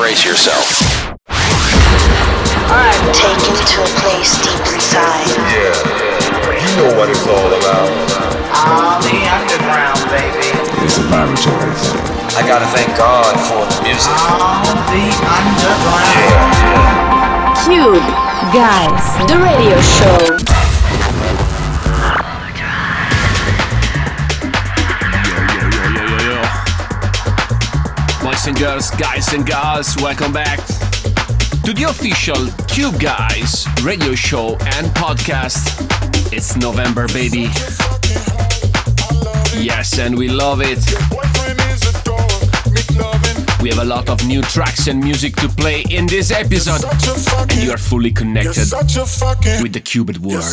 brace yourself. Taken to a place deep inside. Yeah, you know what it's all about. All the underground, baby. It's a vibratory thing. I gotta thank God for the music. All the underground. Cube Guys, the radio show. Boys and girls, guys and girls, welcome back to the official Cube Guys radio show and podcast. It's November, baby. Yes, and we love it. We have a lot of new tracks and music to play in this episode, and you are fully connected with the Cubit world.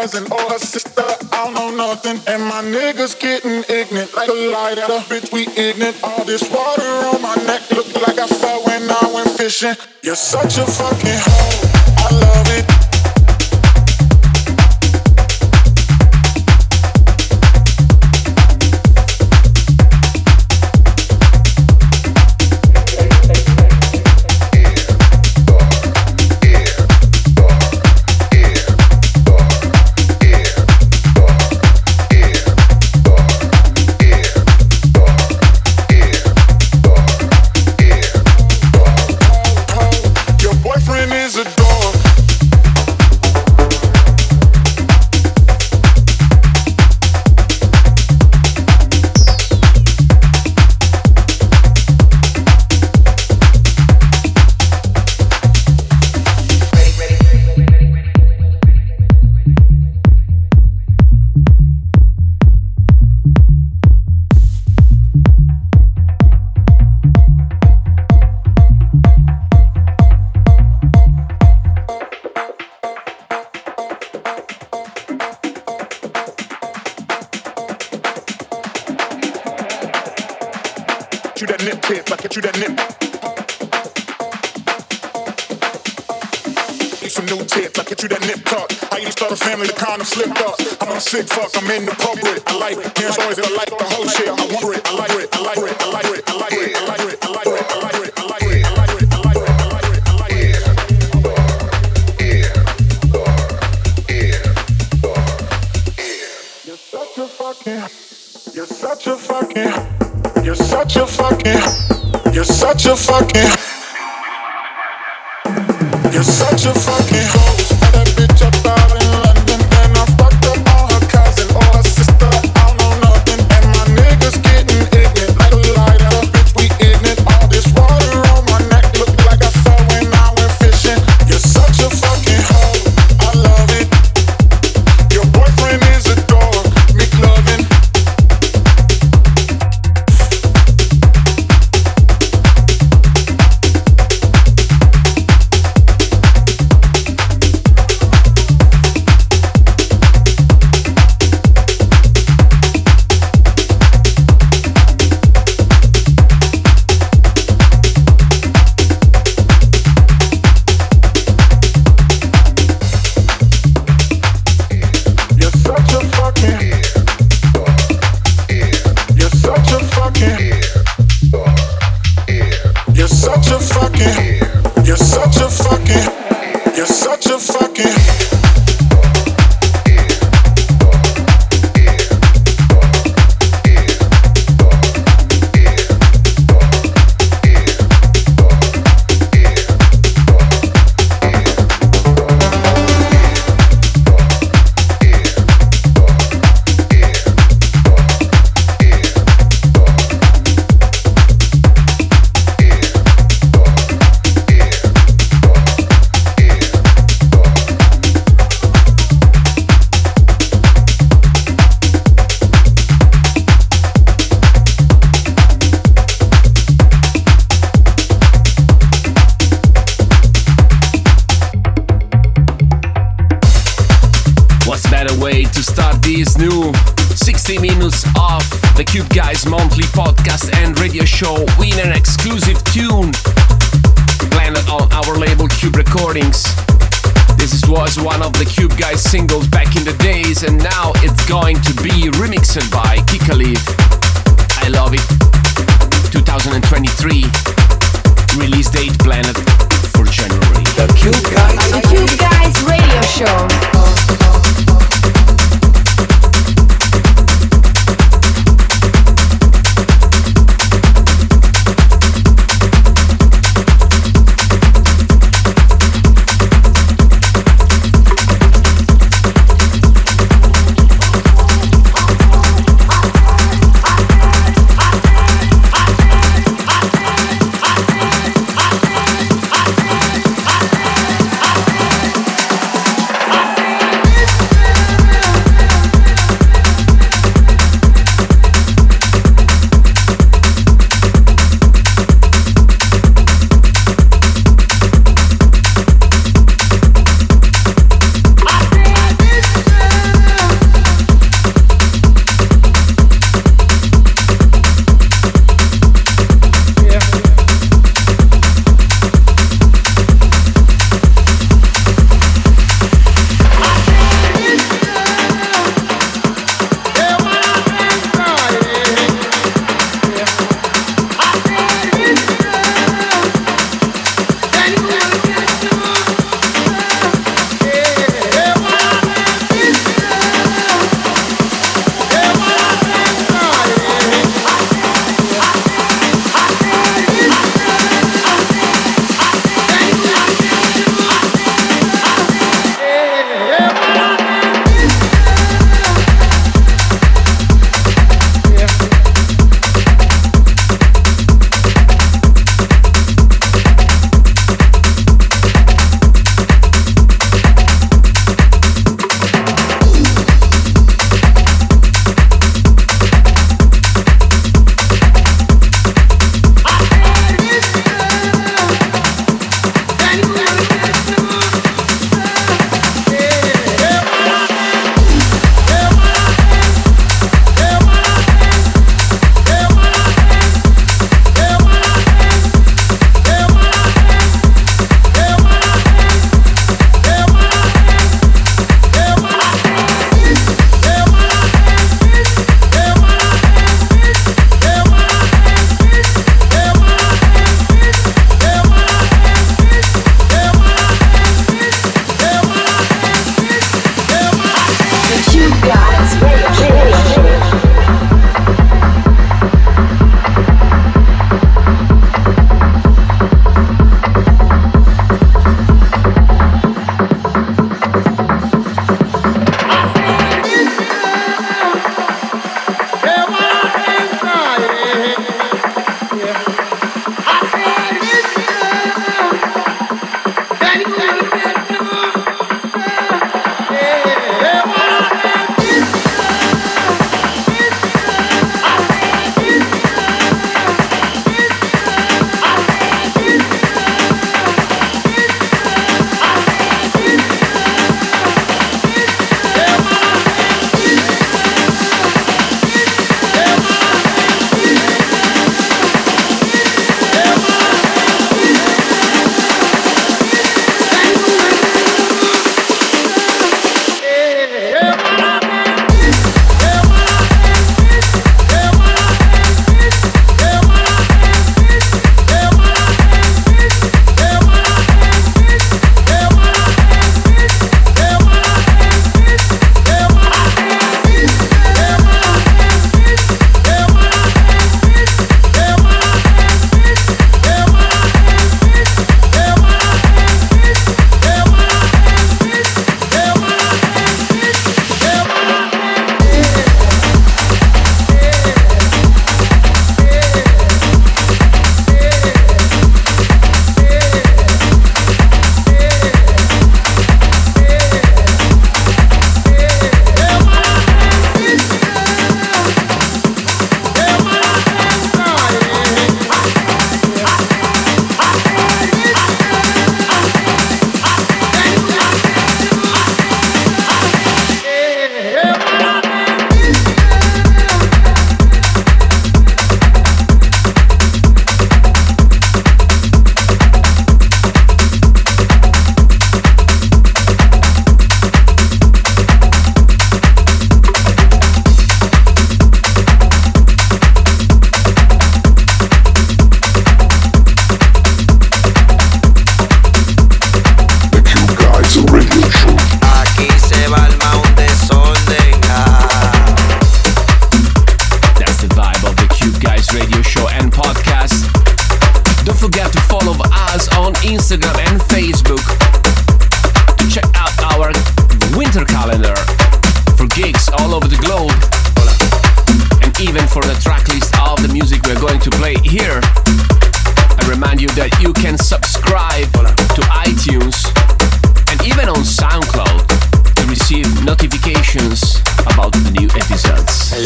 Cousin or her sister. I don't know nothing. And my niggas getting ignorant like a lighter. Bitch, we ignorant. All this water on my neck look like I fell when I went fishing. You're such a fucking hoe. I love it. 2023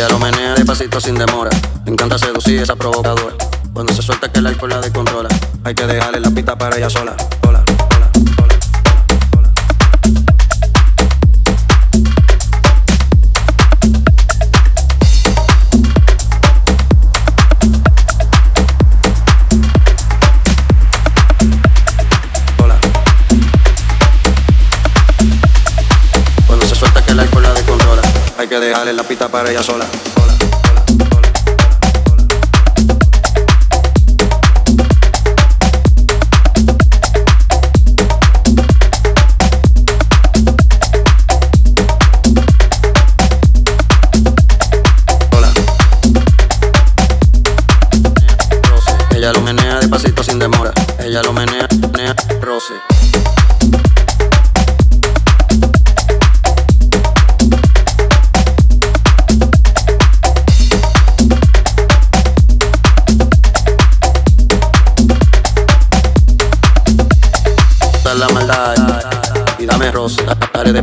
Ella lo menea despacito sin demora. Le encanta seducir esa provocadora. Cuando se suelta que el alcohol la descontrola. Hay que dejarle la pista para ella sola. que dejarle la pista para ella sola.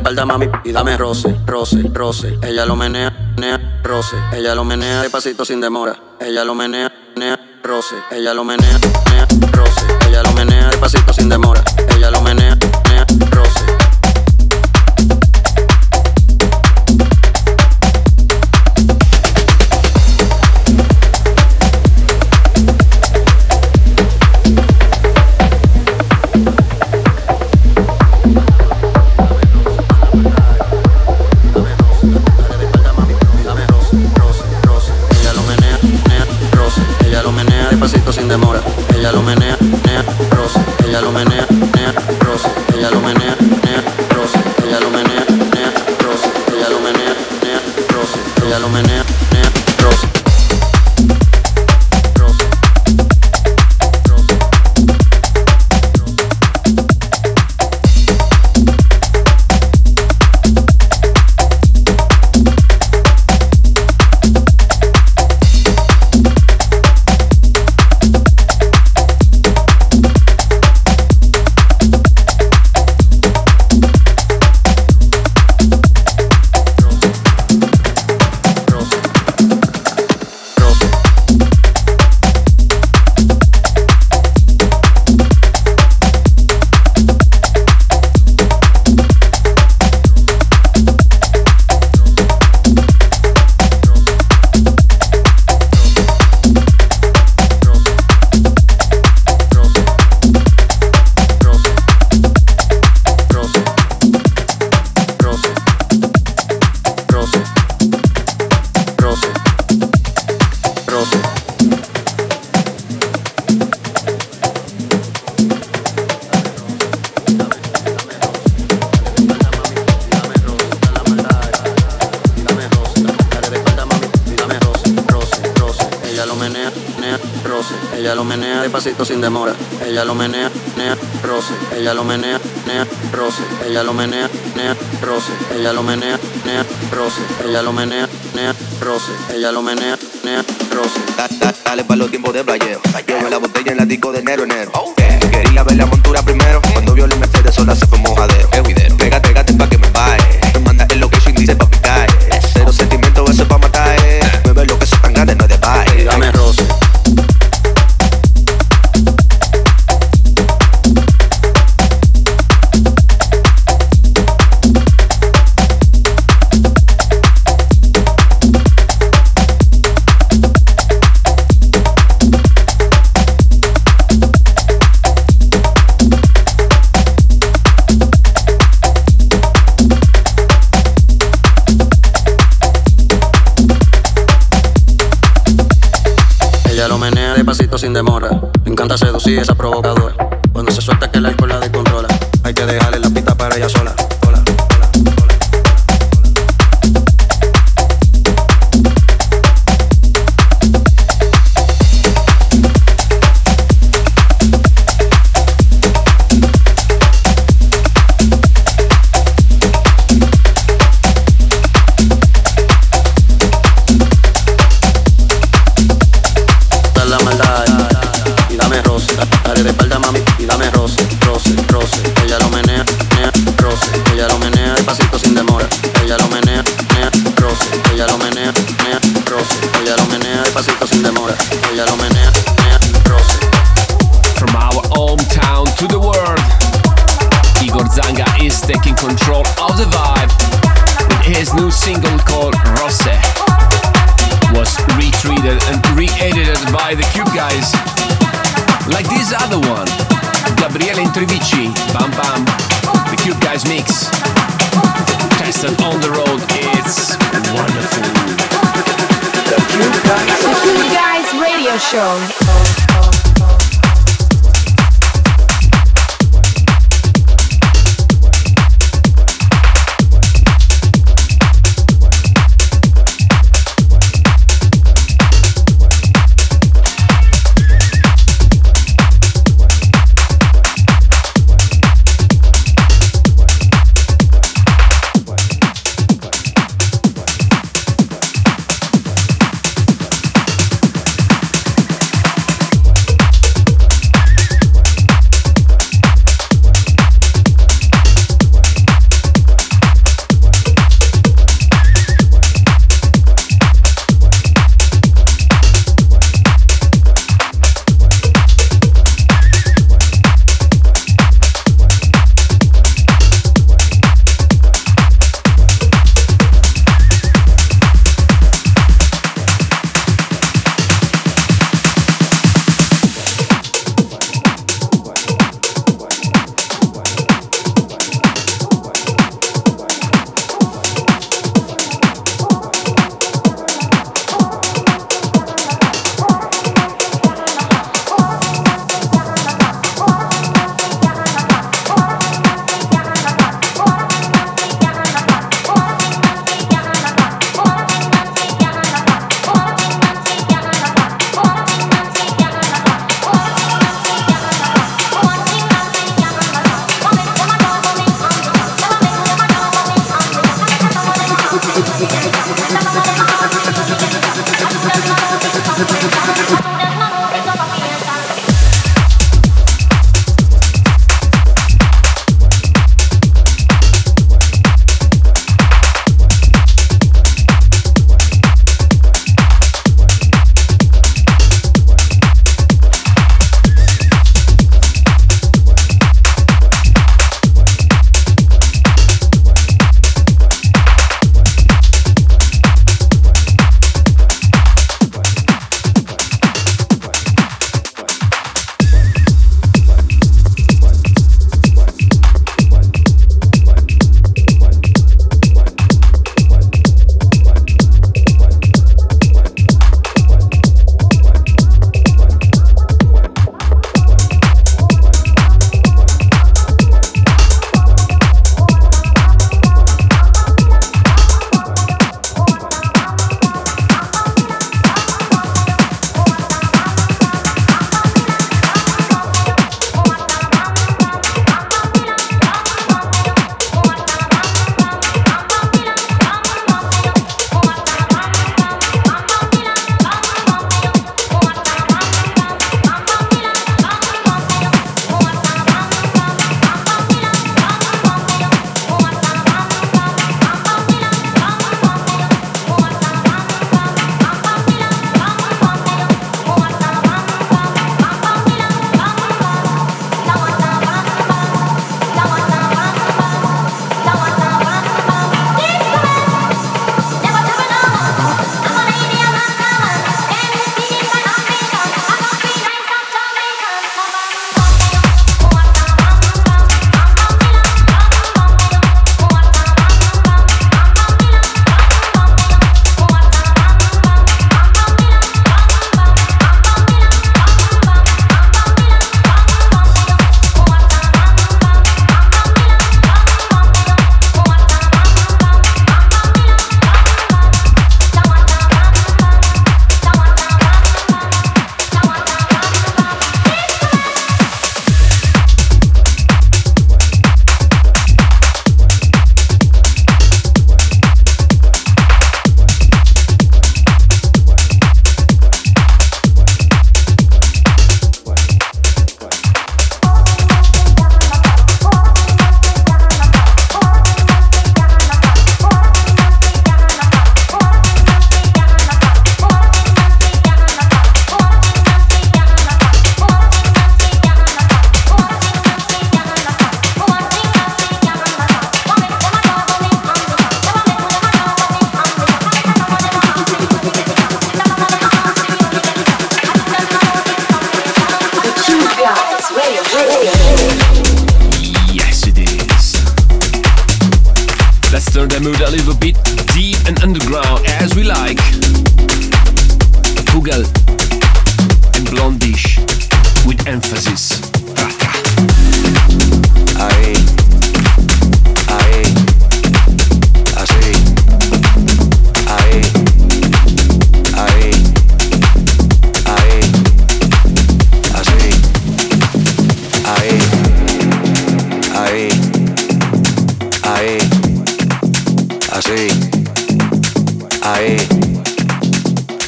espalda, mami, y dame roce, roce, roce. Ella lo menea, menea, roce. Ella lo menea de pasito sin demora. Ella lo menea, menea, roce. Ella lo menea, menea, roce. Ella lo menea de pasito sin demora. 5 de enero, enero. Oh, yeah. Quería ver la montura primero. Cuando vio el Mercedes sola se fue mojadero. sin demora. Jackson on the road. It's wonderful. The Guys, the Cube Guys Radio Show.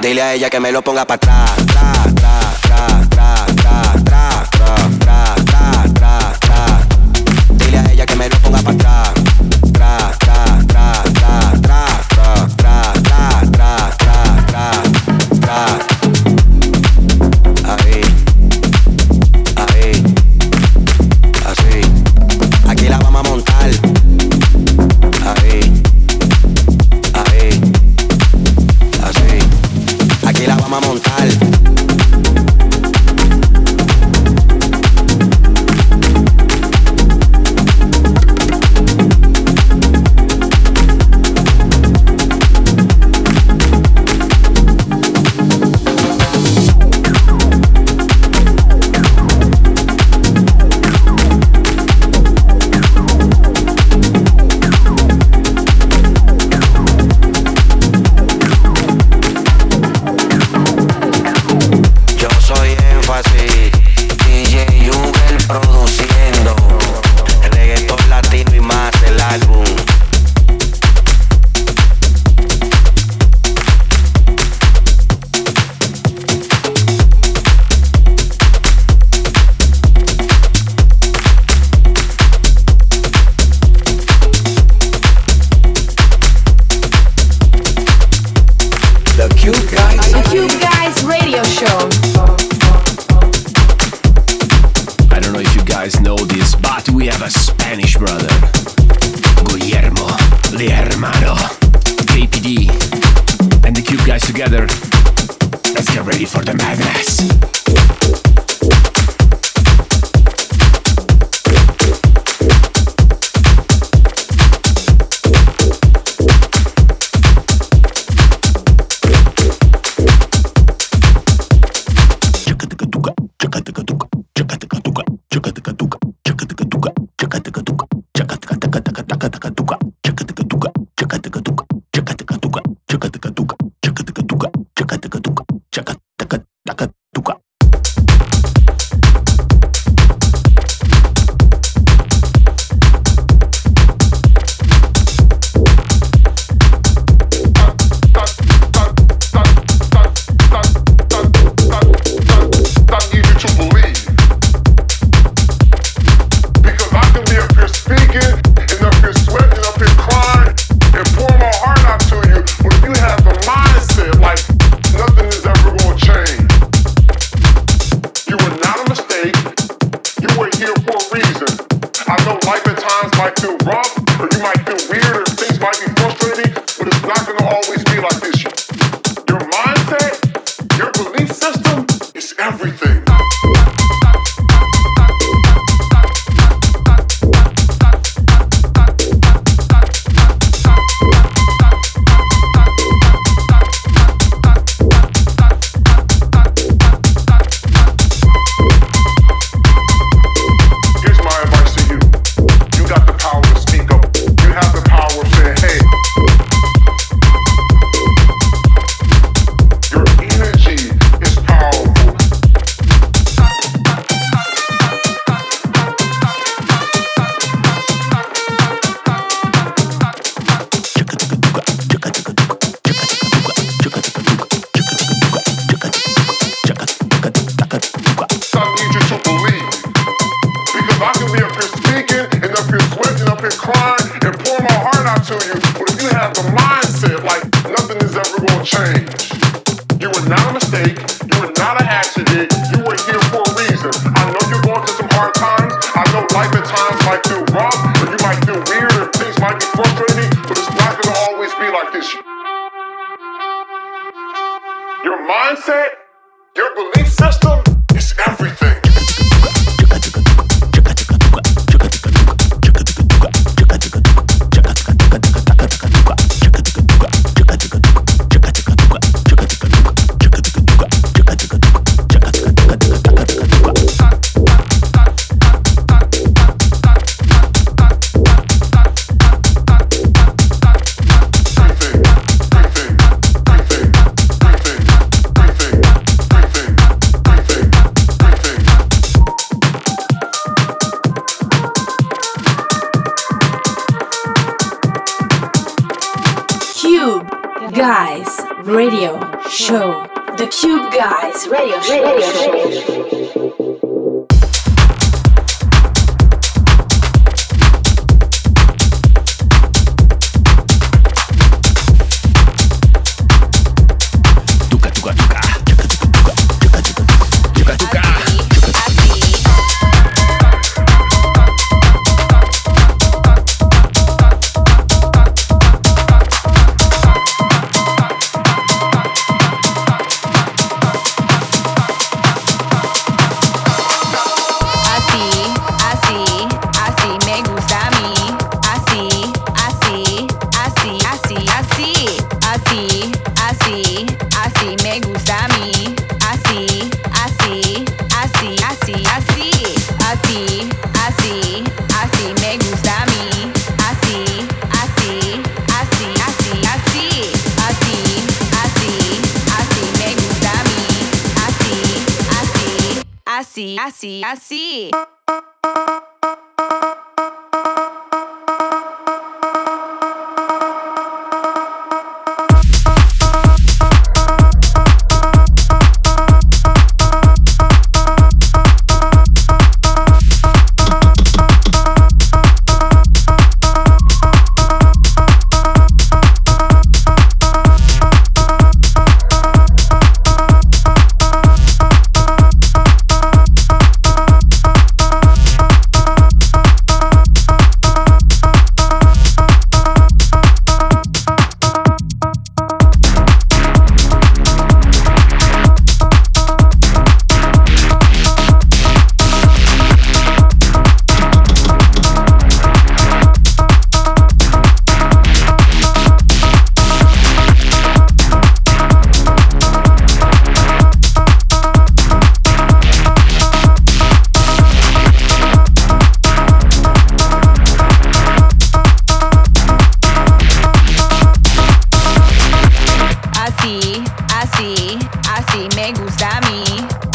Dile a ella que me lo ponga para atrás. And the Cube guys together. Let's get ready for the madness. me gusta a mí,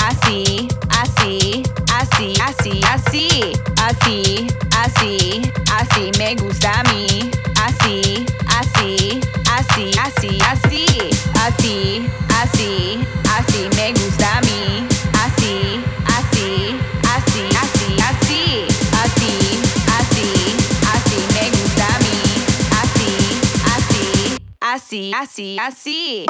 así, así, así, así, así, así, así, así me gusta a mí, así, así, así, así, así, así, así, así me gusta a mí, así, así, así, así, así, así, así, así me gusta a mí, así, así, así, así, así.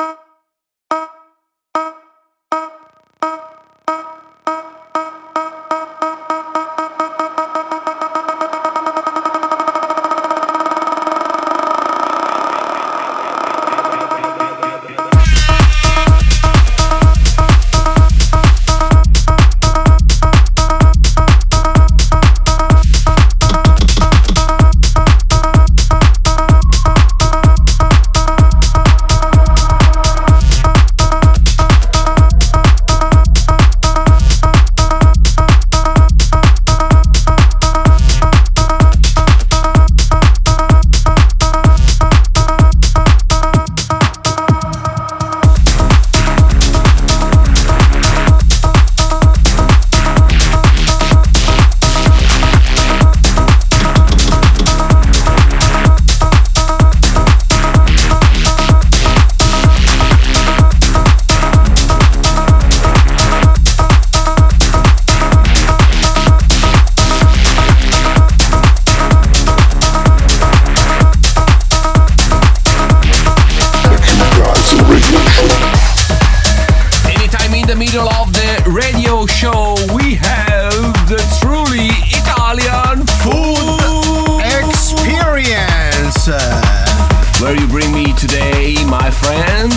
Today, my friend?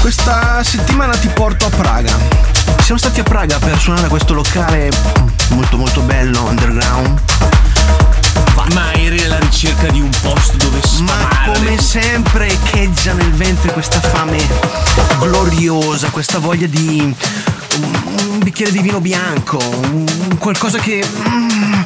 Questa settimana ti porto a Praga. Siamo stati a Praga per suonare a questo locale molto molto bello, underground. Ma eri alla ricerca di un posto dove Ma come sempre echeggia nel ventre questa fame gloriosa, questa voglia di un bicchiere di vino bianco, un- qualcosa che... mm,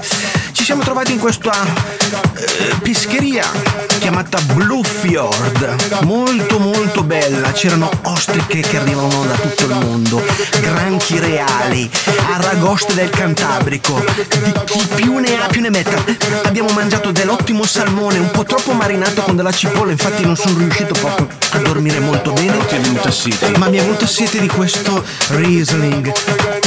siamo trovati in questa eh, pescheria chiamata Bluefjord, molto molto bella, c'erano ostriche che arrivavano da tutto il mondo, granchi reali, aragoste del Cantabrico, di chi più ne ha più ne metta. Abbiamo mangiato dell'ottimo salmone, un po' troppo marinato con della cipolla, infatti non sono riuscito proprio a dormire molto bene. Ti è venuta sete. Ma mi è venuta sete di questo Riesling.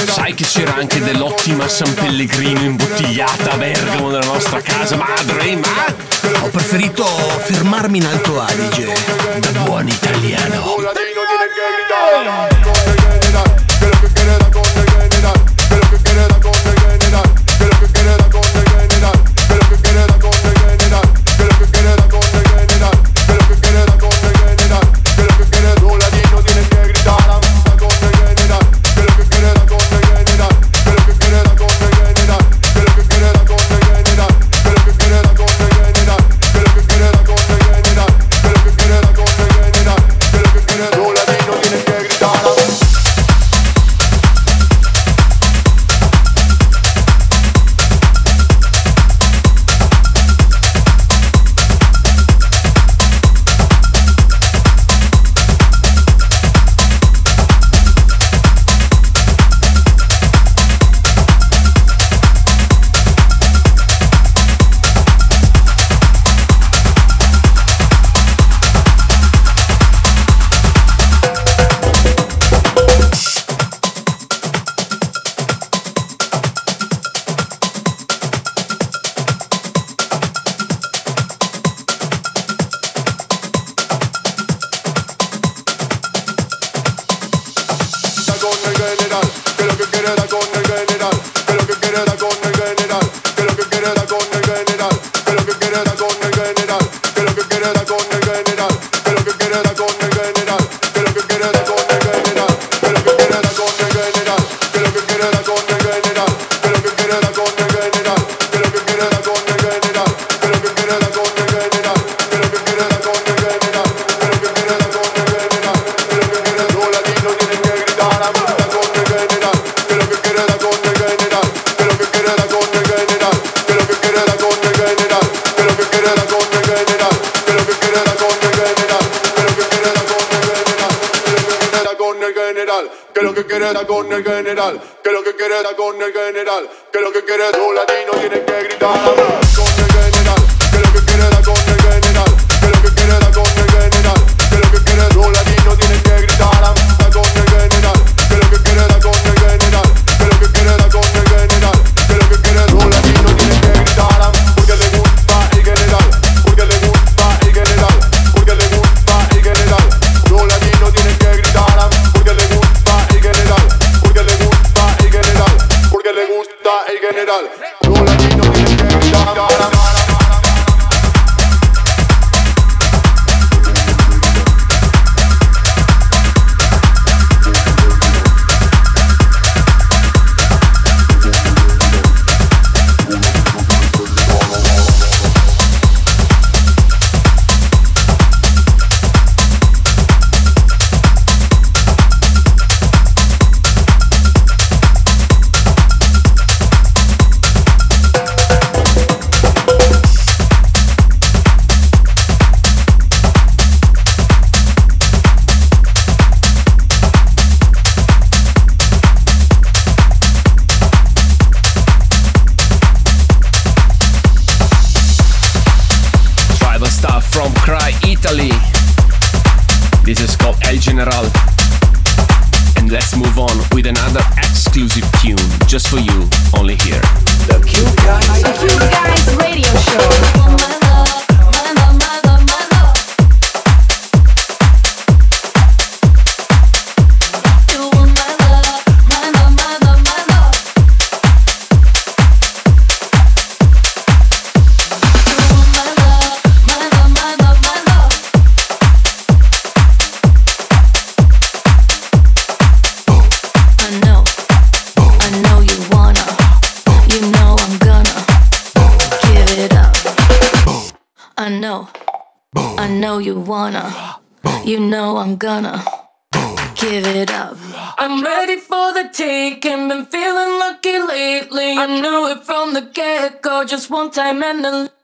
Sai che c'era anche dell'ottima San Pellegrino imbottigliata a Bergamo nella nostra casa madre, ma Ho preferito fermarmi in Alto Adige. da buon italiano. Gusta el general, los latinos tienen que gritar. Tribal on with another exclusive tune just for you, only here. You wanna. You know I'm gonna give it up. I'm ready for the taking. Been feeling lucky lately. I knew it from the get go. Just one time and then.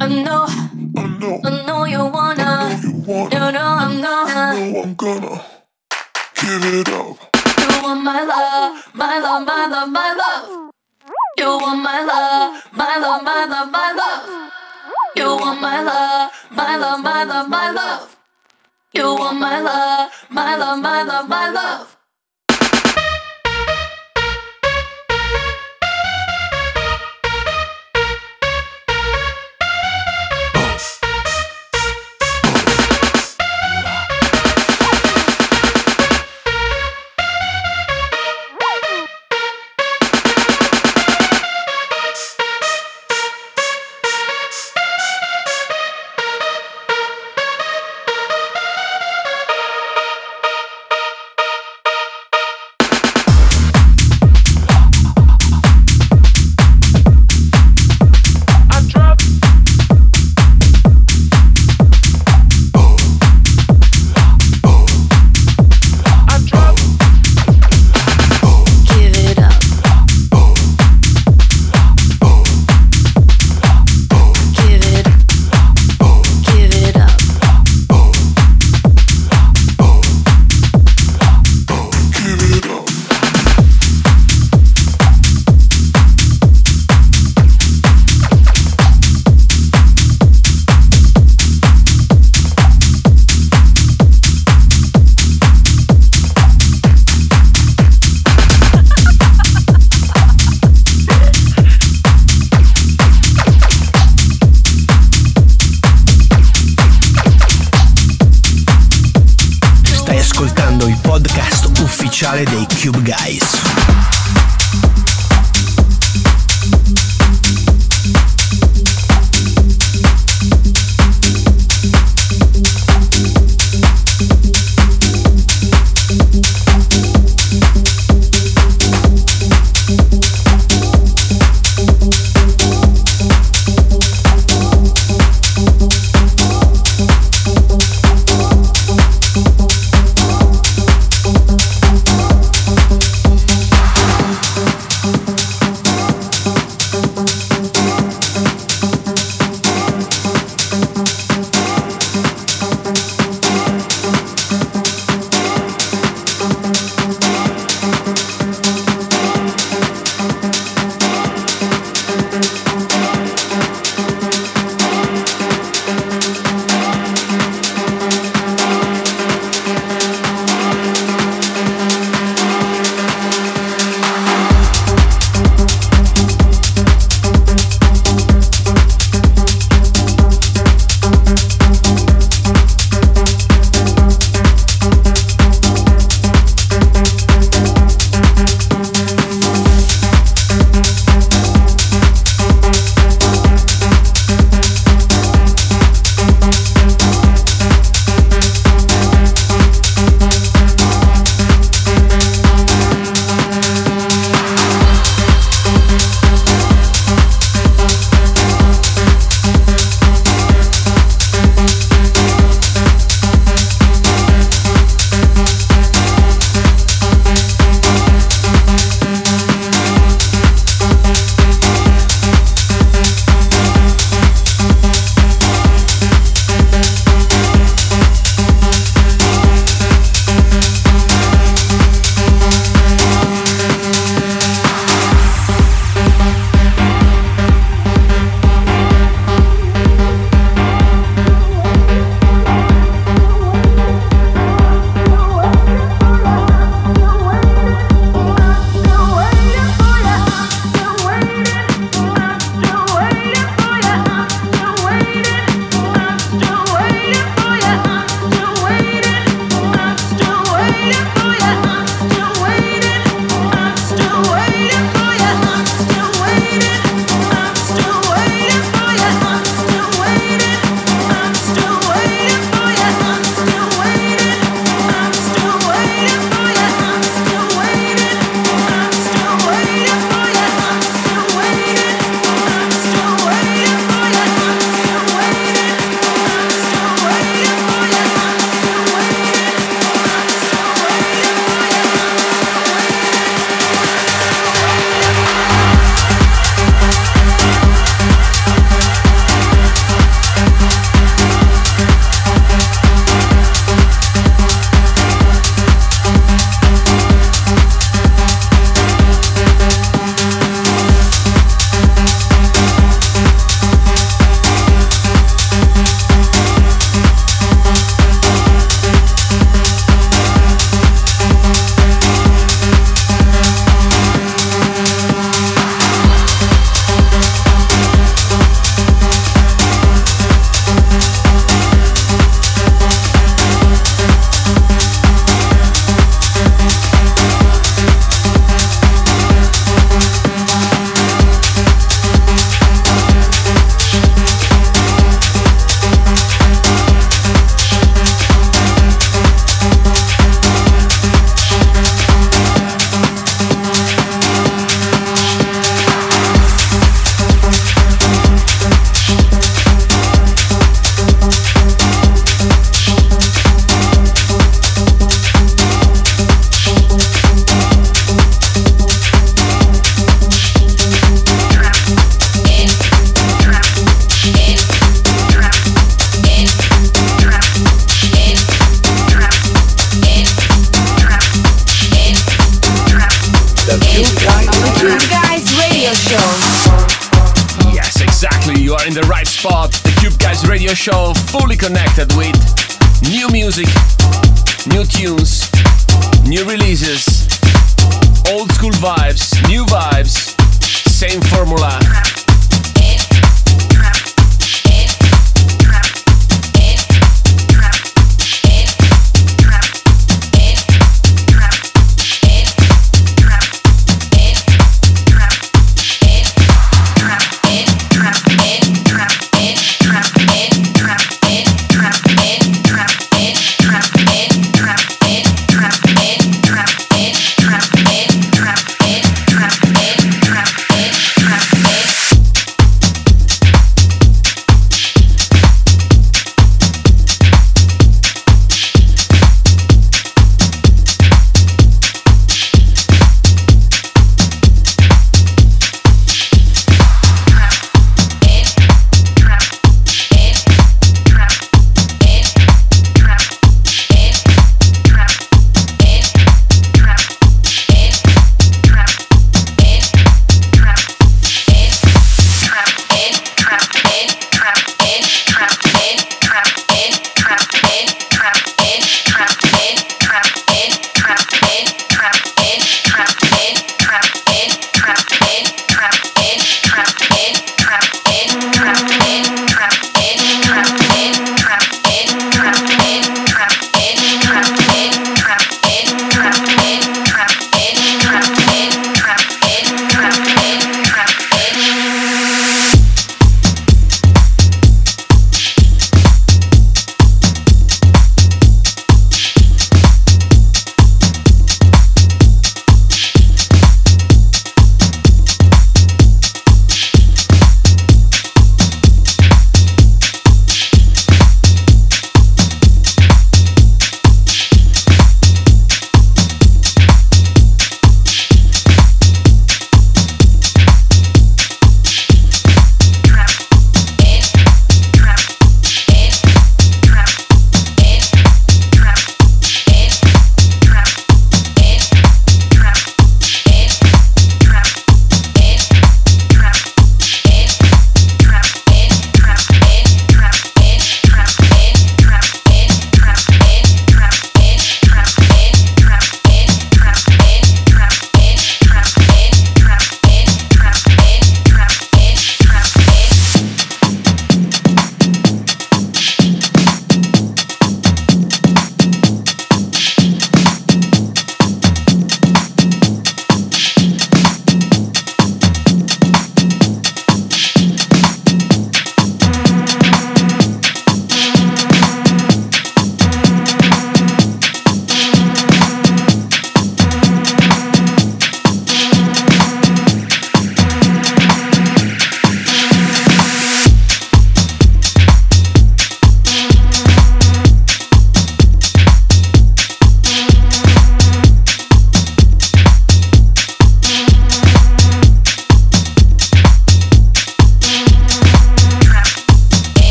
I know, I know you wanna, you know I'm gonna. I'm gonna give it up. You want my love, my love, my love, my love. You want my love, my love, my love, my love. You want my love, my love, my love, my love. You want my love, my love, my love, my love. Ascoltando il podcast ufficiale dei Cube Guys.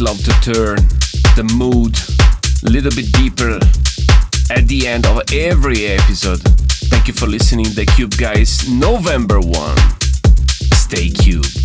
love to turn, the mood, a little bit deeper at the end of every episode. Thank you for listening, The Cube Guys, November 1. Stay cubed.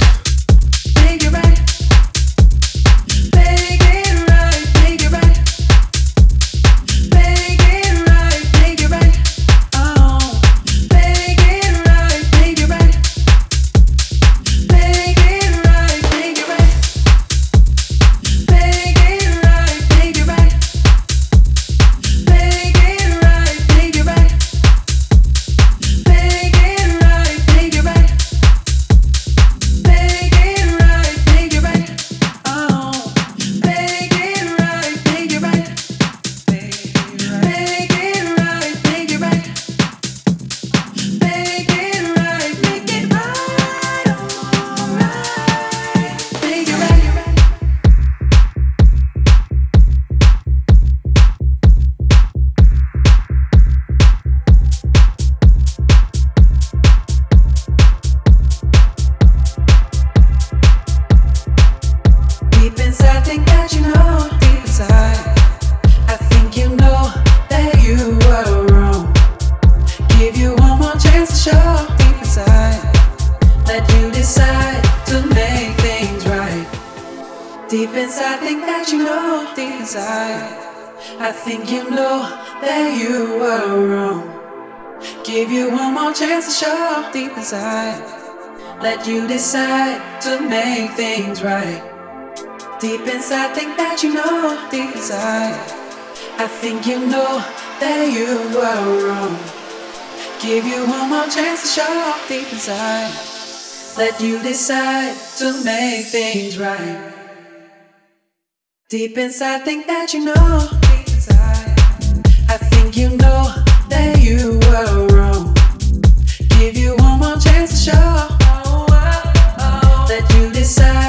things right. Deep inside, think that you know desire. I think you know that you were wrong. Give you one more chance to show deep inside. Let you decide to make things right. Deep inside, think that you know. Inside, I think you know that you were wrong. Give you one more chance to show inside.